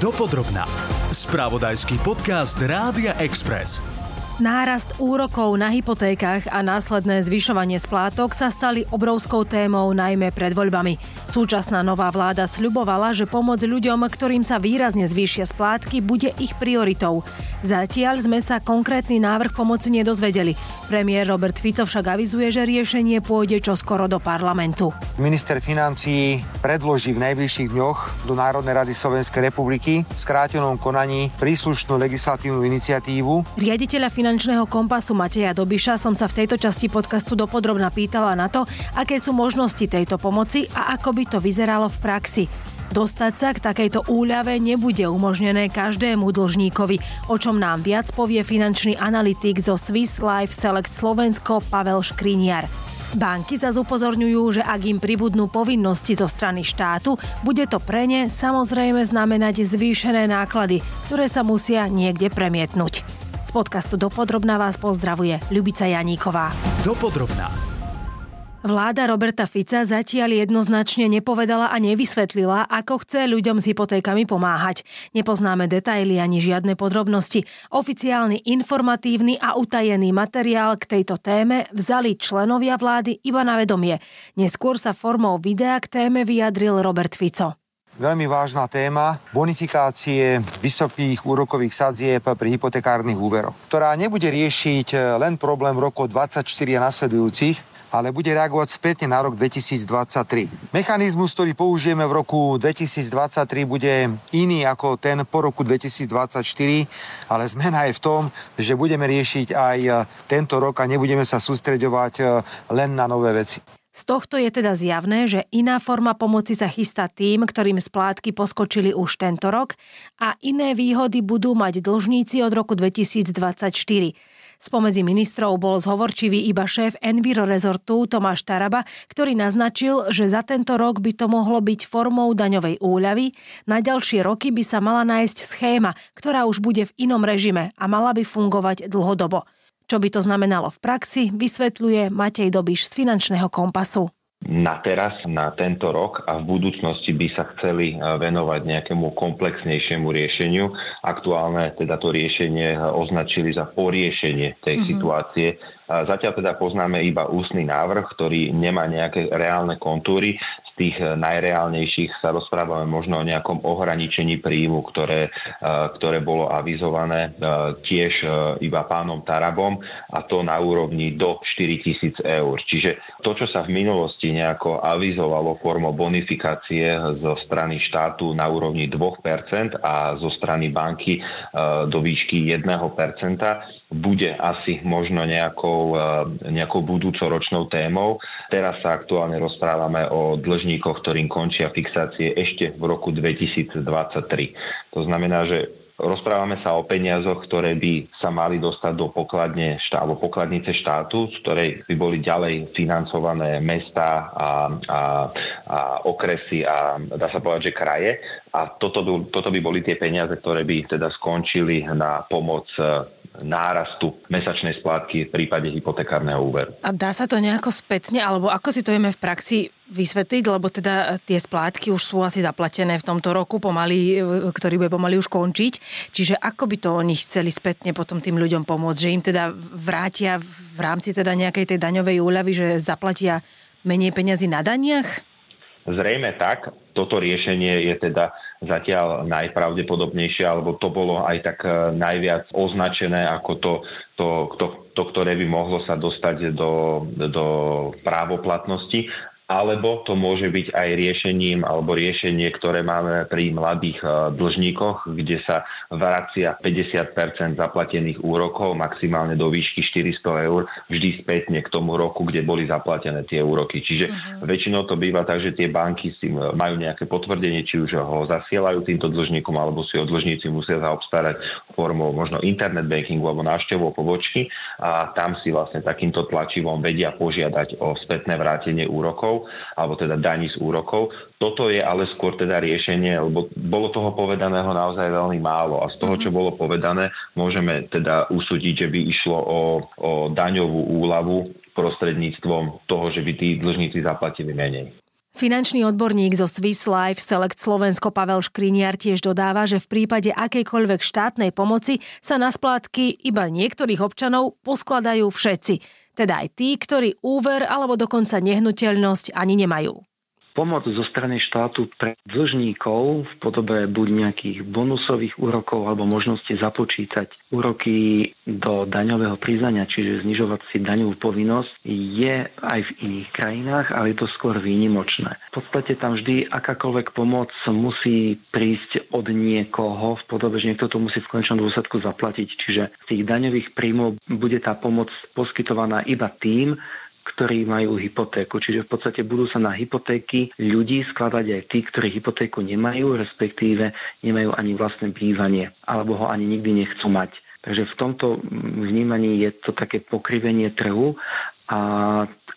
Dopodrobná. Spravodajský podcast Rádia Express. Nárast úrokov na hypotékach a následné zvyšovanie splátok sa stali obrovskou témou najmä pred voľbami. Súčasná nová vláda sľubovala, že pomoc ľuďom, ktorým sa výrazne zvýšia splátky, bude ich prioritou. Zatiaľ sme sa konkrétny návrh pomoci nedozvedeli. Premiér Robert Fico však avizuje, že riešenie pôjde čoskoro do parlamentu. Minister financí predloží v najbližších dňoch do Národnej rady Slovenskej republiky v skrátenom konaní príslušnú legislatívnu iniciatívu. Riaditeľa finančného kompasu Mateja Dobiša som sa v tejto časti podcastu dopodrobna pýtala na to, aké sú možnosti tejto pomoci a ako by to vyzeralo v praxi. Dostať sa k takejto úľave nebude umožnené každému dlžníkovi, o čom nám viac povie finančný analytik zo Swiss Life Select Slovensko Pavel Škriniar. Banky zase upozorňujú, že ak im pribudnú povinnosti zo strany štátu, bude to pre ne samozrejme znamenať zvýšené náklady, ktoré sa musia niekde premietnúť. Z podcastu Dopodrobná vás pozdravuje Ľubica Janíková. Dopodrobná. Vláda Roberta Fica zatiaľ jednoznačne nepovedala a nevysvetlila, ako chce ľuďom s hypotékami pomáhať. Nepoznáme detaily ani žiadne podrobnosti. Oficiálny, informatívny a utajený materiál k tejto téme vzali členovia vlády iba na vedomie. Neskôr sa formou videa k téme vyjadril Robert Fico veľmi vážna téma bonifikácie vysokých úrokových sadzieb pri hypotekárnych úveroch, ktorá nebude riešiť len problém rokov 24 a nasledujúcich, ale bude reagovať spätne na rok 2023. Mechanizmus, ktorý použijeme v roku 2023, bude iný ako ten po roku 2024, ale zmena je v tom, že budeme riešiť aj tento rok a nebudeme sa sústreďovať eh, len na nové veci. Z tohto je teda zjavné, že iná forma pomoci sa chystá tým, ktorým splátky poskočili už tento rok a iné výhody budú mať dlžníci od roku 2024. Spomedzi ministrov bol zhovorčivý iba šéf Enviro rezortu Tomáš Taraba, ktorý naznačil, že za tento rok by to mohlo byť formou daňovej úľavy, na ďalšie roky by sa mala nájsť schéma, ktorá už bude v inom režime a mala by fungovať dlhodobo. Čo by to znamenalo v praxi, vysvetľuje Matej Dobiš z finančného kompasu na teraz, na tento rok a v budúcnosti by sa chceli e, venovať nejakému komplexnejšiemu riešeniu. Aktuálne teda to riešenie e, označili za poriešenie tej mm-hmm. situácie Zatiaľ teda poznáme iba ústny návrh, ktorý nemá nejaké reálne kontúry. Z tých e, najreálnejších sa rozprávame možno o nejakom ohraničení príjmu, ktoré, e, ktoré bolo avizované e, tiež iba pánom Tarabom a to na úrovni do 4000 eur. Čiže to, čo sa v minulosti nejako avizovalo formou bonifikácie zo strany štátu na úrovni 2% a zo strany banky do výšky 1%, bude asi možno nejakou, eh, nejakou budúcoročnou témou. Teraz sa aktuálne rozprávame o dlžníkoch, ktorým končia fixácie ešte v roku 2023. To znamená, že Rozprávame sa o peniazoch, ktoré by sa mali dostať do pokladne štá, alebo pokladnice štátu, z ktorej by boli ďalej financované mesta a, a, a okresy a dá sa povedať, že kraje. A toto, toto by boli tie peniaze, ktoré by teda skončili na pomoc nárastu mesačnej splátky v prípade hypotekárneho úveru. A dá sa to nejako spätne, alebo ako si to vieme v praxi vysvetliť, lebo teda tie splátky už sú asi zaplatené v tomto roku, pomaly, ktorý bude pomaly už končiť. Čiže ako by to oni chceli spätne potom tým ľuďom pomôcť? Že im teda vrátia v rámci teda nejakej tej daňovej úľavy, že zaplatia menej peniazy na daniach? Zrejme tak. Toto riešenie je teda zatiaľ najpravdepodobnejšie, alebo to bolo aj tak e, najviac označené ako to, to, to, to ktoré by mohlo sa dostať do, do právoplatnosti alebo to môže byť aj riešením alebo riešenie, ktoré máme pri mladých e, dlžníkoch, kde sa vracia 50% zaplatených úrokov maximálne do výšky 400 eur vždy spätne k tomu roku, kde boli zaplatené tie úroky. Čiže uh-huh. väčšinou to býva tak, že tie banky si majú nejaké potvrdenie, či už ho zasielajú týmto dlžníkom, alebo si ho dlžníci musia zaobstarať formou možno internet bankingu alebo návštevou pobočky a tam si vlastne takýmto tlačivom vedia požiadať o spätné vrátenie úrokov alebo teda daní z úrokov. Toto je ale skôr teda riešenie, lebo bolo toho povedaného naozaj veľmi málo a z toho, čo mhm. bolo povedané, môžeme teda usúdiť, že by išlo o, o daňovú úľavu prostredníctvom toho, že by tí dlžníci zaplatili menej. Finančný odborník zo Swiss Life Select Slovensko Pavel Škriniar tiež dodáva, že v prípade akejkoľvek štátnej pomoci sa na splátky iba niektorých občanov poskladajú všetci, teda aj tí, ktorí úver alebo dokonca nehnuteľnosť ani nemajú pomoc zo strany štátu pre dlžníkov v podobe buď nejakých bonusových úrokov alebo možnosti započítať úroky do daňového priznania, čiže znižovať si daňovú povinnosť, je aj v iných krajinách, ale je to skôr výnimočné. V podstate tam vždy akákoľvek pomoc musí prísť od niekoho v podobe, že niekto to musí v konečnom dôsledku zaplatiť. Čiže z tých daňových príjmov bude tá pomoc poskytovaná iba tým, ktorí majú hypotéku. Čiže v podstate budú sa na hypotéky ľudí skladať aj tí, ktorí hypotéku nemajú, respektíve nemajú ani vlastné bývanie, alebo ho ani nikdy nechcú mať. Takže v tomto vnímaní je to také pokrivenie trhu a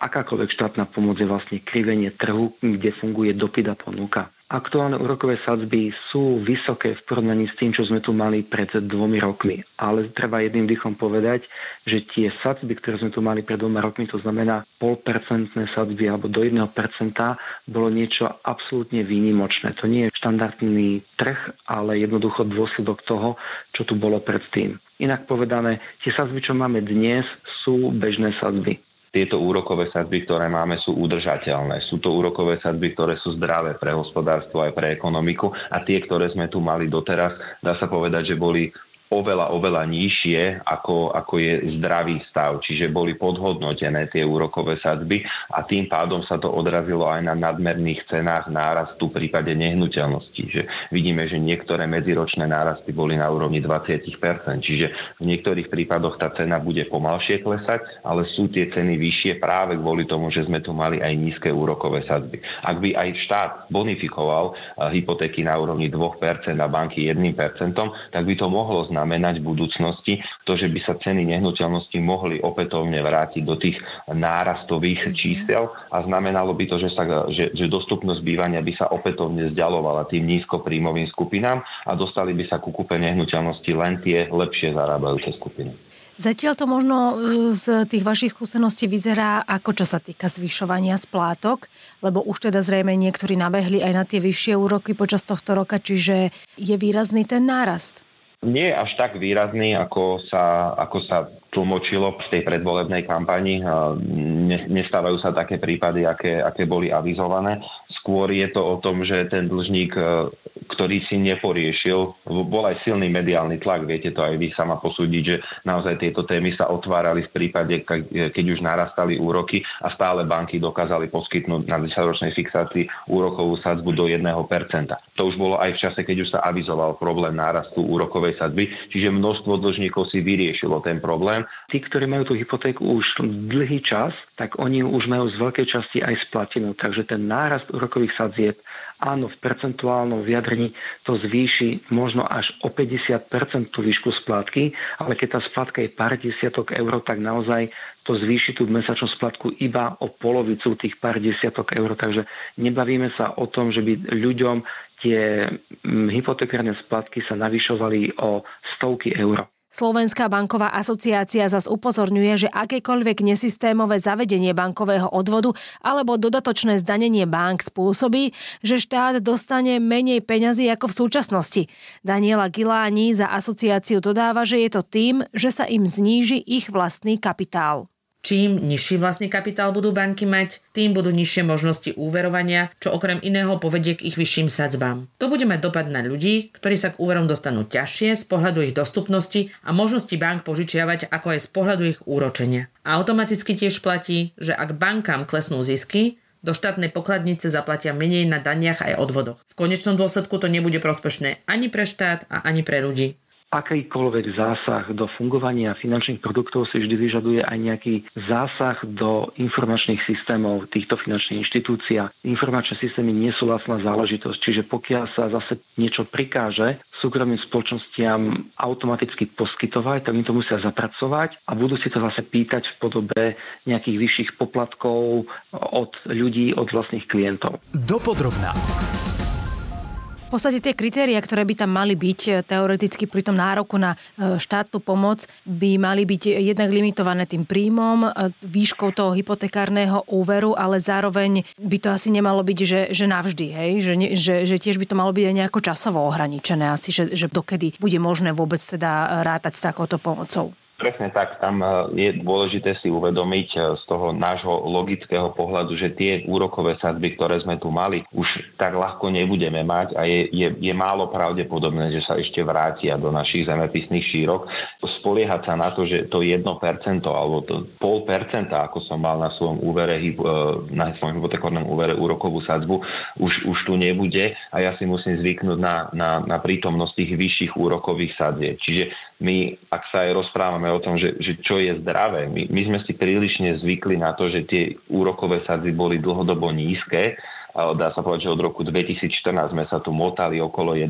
akákoľvek štátna pomoc je vlastne krivenie trhu, kde funguje dopyt a ponuka. Aktuálne úrokové sadzby sú vysoké v porovnaní s tým, čo sme tu mali pred dvomi rokmi. Ale treba jedným dýchom povedať, že tie sadzby, ktoré sme tu mali pred dvoma rokmi, to znamená polpercentné sadzby alebo do 1%, bolo niečo absolútne výnimočné. To nie je štandardný trh, ale jednoducho dôsledok toho, čo tu bolo predtým. Inak povedané, tie sadzby, čo máme dnes, sú bežné sadzby tieto úrokové sadzby, ktoré máme, sú udržateľné. Sú to úrokové sadzby, ktoré sú zdravé pre hospodárstvo aj pre ekonomiku a tie, ktoré sme tu mali doteraz, dá sa povedať, že boli oveľa, oveľa nižšie, ako, ako je zdravý stav. Čiže boli podhodnotené tie úrokové sadzby a tým pádom sa to odrazilo aj na nadmerných cenách nárastu v prípade nehnuteľnosti. Že vidíme, že niektoré medziročné nárasty boli na úrovni 20%, čiže v niektorých prípadoch tá cena bude pomalšie klesať, ale sú tie ceny vyššie práve kvôli tomu, že sme tu mali aj nízke úrokové sadzby. Ak by aj štát bonifikoval eh, hypotéky na úrovni 2% a banky 1%, tak by to mohlo znamenať, znamenať v budúcnosti to, že by sa ceny nehnuteľnosti mohli opätovne vrátiť do tých nárastových mhm. čísel a znamenalo by to, že, sa, že, že dostupnosť bývania by sa opätovne vzdialovala tým nízkopríjmovým skupinám a dostali by sa ku kúpe nehnuteľnosti len tie lepšie zarábajúce skupiny. Zatiaľ to možno e, z tých vašich skúseností vyzerá ako čo sa týka zvyšovania splátok, lebo už teda zrejme niektorí nabehli aj na tie vyššie úroky počas tohto roka, čiže je výrazný ten nárast nie až tak výrazný, ako sa, ako sa tlmočilo v tej predvolebnej kampani. Nestávajú sa také prípady, aké, aké boli avizované. Skôr je to o tom, že ten dlžník, e, ktorý si neporiešil, bol aj silný mediálny tlak, viete to aj vy sama posúdiť, že naozaj tieto témy sa otvárali v prípade, keď už narastali úroky a stále banky dokázali poskytnúť na 10-ročnej fixácii úrokovú sadzbu do 1%. To už bolo aj v čase, keď už sa avizoval problém nárastu úrokovej sadzby, čiže množstvo dlžníkov si vyriešilo ten problém. Tí, ktorí majú tú hypotéku už dlhý čas, tak oni už majú z veľkej časti aj splatenú. Takže ten nárast úrokových sadzieb, áno, v percentuálnom vyjadrení to zvýši možno až o 50% tú výšku splátky, ale keď tá splátka je pár desiatok eur, tak naozaj to zvýši tú mesačnú splatku iba o polovicu tých pár desiatok eur. Takže nebavíme sa o tom, že by ľuďom tie mm, hypotekárne splatky sa navyšovali o stovky eur. Slovenská banková asociácia zas upozorňuje, že akékoľvek nesystémové zavedenie bankového odvodu alebo dodatočné zdanenie bank spôsobí, že štát dostane menej peňazí ako v súčasnosti. Daniela Giláni za asociáciu dodáva, že je to tým, že sa im zníži ich vlastný kapitál. Čím nižší vlastný kapitál budú banky mať, tým budú nižšie možnosti úverovania, čo okrem iného povedie k ich vyšším sadzbám. To bude mať dopad na ľudí, ktorí sa k úverom dostanú ťažšie z pohľadu ich dostupnosti a možnosti bank požičiavať ako aj z pohľadu ich úročenia. A automaticky tiež platí, že ak bankám klesnú zisky, do štátnej pokladnice zaplatia menej na daniach aj odvodoch. V konečnom dôsledku to nebude prospešné ani pre štát a ani pre ľudí akýkoľvek zásah do fungovania finančných produktov si vždy vyžaduje aj nejaký zásah do informačných systémov týchto finančných inštitúcií. Informačné systémy nie sú vlastná záležitosť, čiže pokiaľ sa zase niečo prikáže súkromným spoločnostiam automaticky poskytovať, tak my to musia zapracovať a budú si to zase pýtať v podobe nejakých vyšších poplatkov od ľudí, od vlastných klientov. Dopodrobná. Podstate tie kritéria, ktoré by tam mali byť e, teoreticky pri tom nároku na e, štátnu pomoc, by mali byť jednak limitované tým príjmom, e, výškou toho hypotekárneho úveru, ale zároveň by to asi nemalo byť, že, že navždy, hej? Že, že, že tiež by to malo byť aj nejako časovo ohraničené asi, že, že dokedy bude možné vôbec teda rátať s takouto pomocou. Presne tak, tam e, je dôležité si uvedomiť e, z toho nášho logického pohľadu, že tie úrokové sadby, ktoré sme tu mali, už tak ľahko nebudeme mať a je, je, je málo pravdepodobné, že sa ešte vrátia do našich zemepisných šírok. Spoliehať sa na to, že to 1% alebo to pol percenta, ako som mal na svojom úvere, e, na svojom hypotekárnom úvere úrokovú sadzbu, už, už tu nebude a ja si musím zvyknúť na, na, na prítomnosť tých vyšších úrokových sadzieb. Čiže my, ak sa aj rozprávame o tom, že, že čo je zdravé, my, my sme si prílišne zvykli na to, že tie úrokové sadzby boli dlhodobo nízke dá sa povedať, že od roku 2014 sme sa tu motali okolo 1%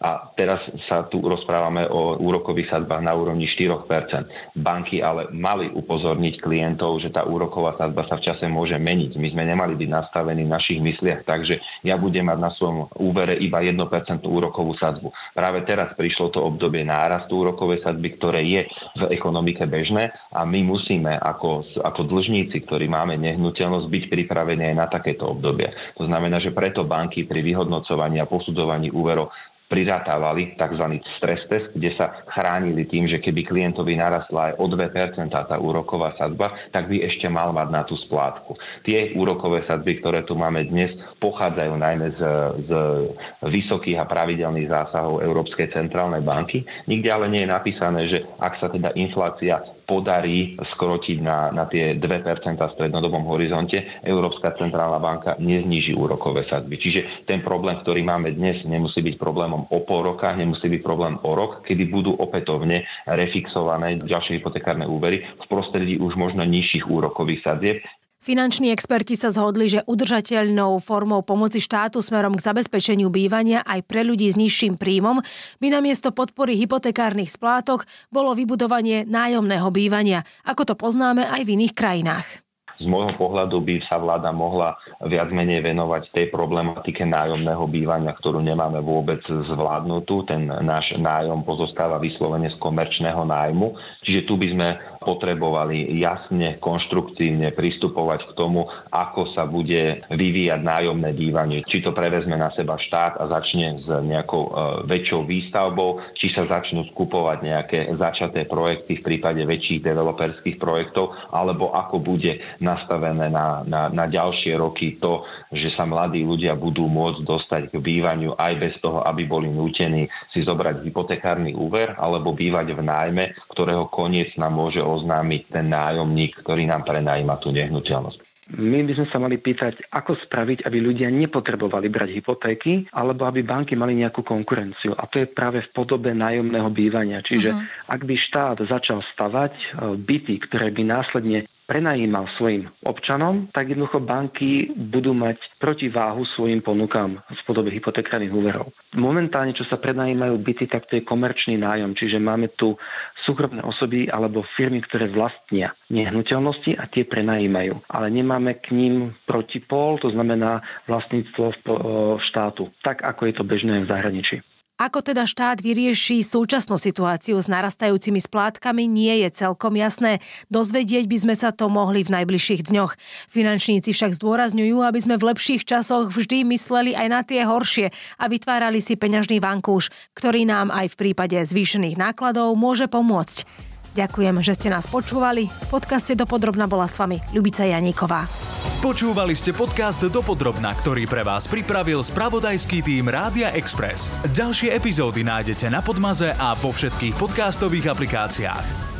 a teraz sa tu rozprávame o úrokových sadbách na úrovni 4%. Banky ale mali upozorniť klientov, že tá úroková sadba sa v čase môže meniť. My sme nemali byť nastavení v našich mysliach, takže ja budem mať na svojom úvere iba 1% úrokovú sadbu. Práve teraz prišlo to obdobie nárastu úrokovej sadby, ktoré je v ekonomike bežné a my musíme ako, ako dlžníci, ktorí máme nehnuteľnosť, byť pripravení aj na takéto obdobie obdobia. To znamená, že preto banky pri vyhodnocovaní a posudzovaní úverov prirátávali tzv. stres test, kde sa chránili tým, že keby klientovi narastla aj o 2% tá úroková sadba, tak by ešte mal mať na tú splátku. Tie úrokové sadby, ktoré tu máme dnes, pochádzajú najmä z, z vysokých a pravidelných zásahov Európskej centrálnej banky. Nikde ale nie je napísané, že ak sa teda inflácia podarí skrotiť na, na tie 2% v strednodobom horizonte, Európska centrálna banka nezniží úrokové sadby. Čiže ten problém, ktorý máme dnes, nemusí byť problémom o pol roka, nemusí byť problém o rok, kedy budú opätovne refixované ďalšie hypotekárne úvery v prostredí už možno nižších úrokových sadzieb, Finanční experti sa zhodli, že udržateľnou formou pomoci štátu smerom k zabezpečeniu bývania aj pre ľudí s nižším príjmom by namiesto podpory hypotekárnych splátok bolo vybudovanie nájomného bývania, ako to poznáme aj v iných krajinách. Z môjho pohľadu by sa vláda mohla viac menej venovať tej problematike nájomného bývania, ktorú nemáme vôbec zvládnutú. Ten náš nájom pozostáva vyslovene z komerčného nájmu. Čiže tu by sme potrebovali jasne, konštruktívne pristupovať k tomu, ako sa bude vyvíjať nájomné bývanie. Či to prevezme na seba štát a začne s nejakou e, väčšou výstavbou, či sa začnú skupovať nejaké začaté projekty v prípade väčších developerských projektov, alebo ako bude nastavené na, na, na ďalšie roky to, že sa mladí ľudia budú môcť dostať k bývaniu aj bez toho, aby boli nútení si zobrať hypotekárny úver alebo bývať v nájme, ktorého koniec nám môže oznámiť ten nájomník, ktorý nám prenajíma tú nehnuteľnosť. My by sme sa mali pýtať, ako spraviť, aby ľudia nepotrebovali brať hypotéky, alebo aby banky mali nejakú konkurenciu. A to je práve v podobe nájomného bývania. Čiže uh-huh. ak by štát začal stavať e, byty, ktoré by následne prenajímal svojim občanom, tak jednoducho banky budú mať protiváhu svojim ponukám v podobe hypotekárnych úverov. Momentálne, čo sa prenajímajú byty, tak to je komerčný nájom, čiže máme tu súkromné osoby alebo firmy, ktoré vlastnia nehnuteľnosti a tie prenajímajú. Ale nemáme k ním protipol, to znamená vlastníctvo štátu, tak ako je to bežné v zahraničí. Ako teda štát vyrieši súčasnú situáciu s narastajúcimi splátkami, nie je celkom jasné. Dozvedieť by sme sa to mohli v najbližších dňoch. Finančníci však zdôrazňujú, aby sme v lepších časoch vždy mysleli aj na tie horšie a vytvárali si peňažný vankúš, ktorý nám aj v prípade zvýšených nákladov môže pomôcť. Ďakujem, že ste nás počúvali. V podcaste Dopodrobna bola s vami Ľubica Janíková. Počúvali ste podcast Dopodrobna, ktorý pre vás pripravil spravodajský tým Rádia Express. Ďalšie epizódy nájdete na Podmaze a vo všetkých podcastových aplikáciách.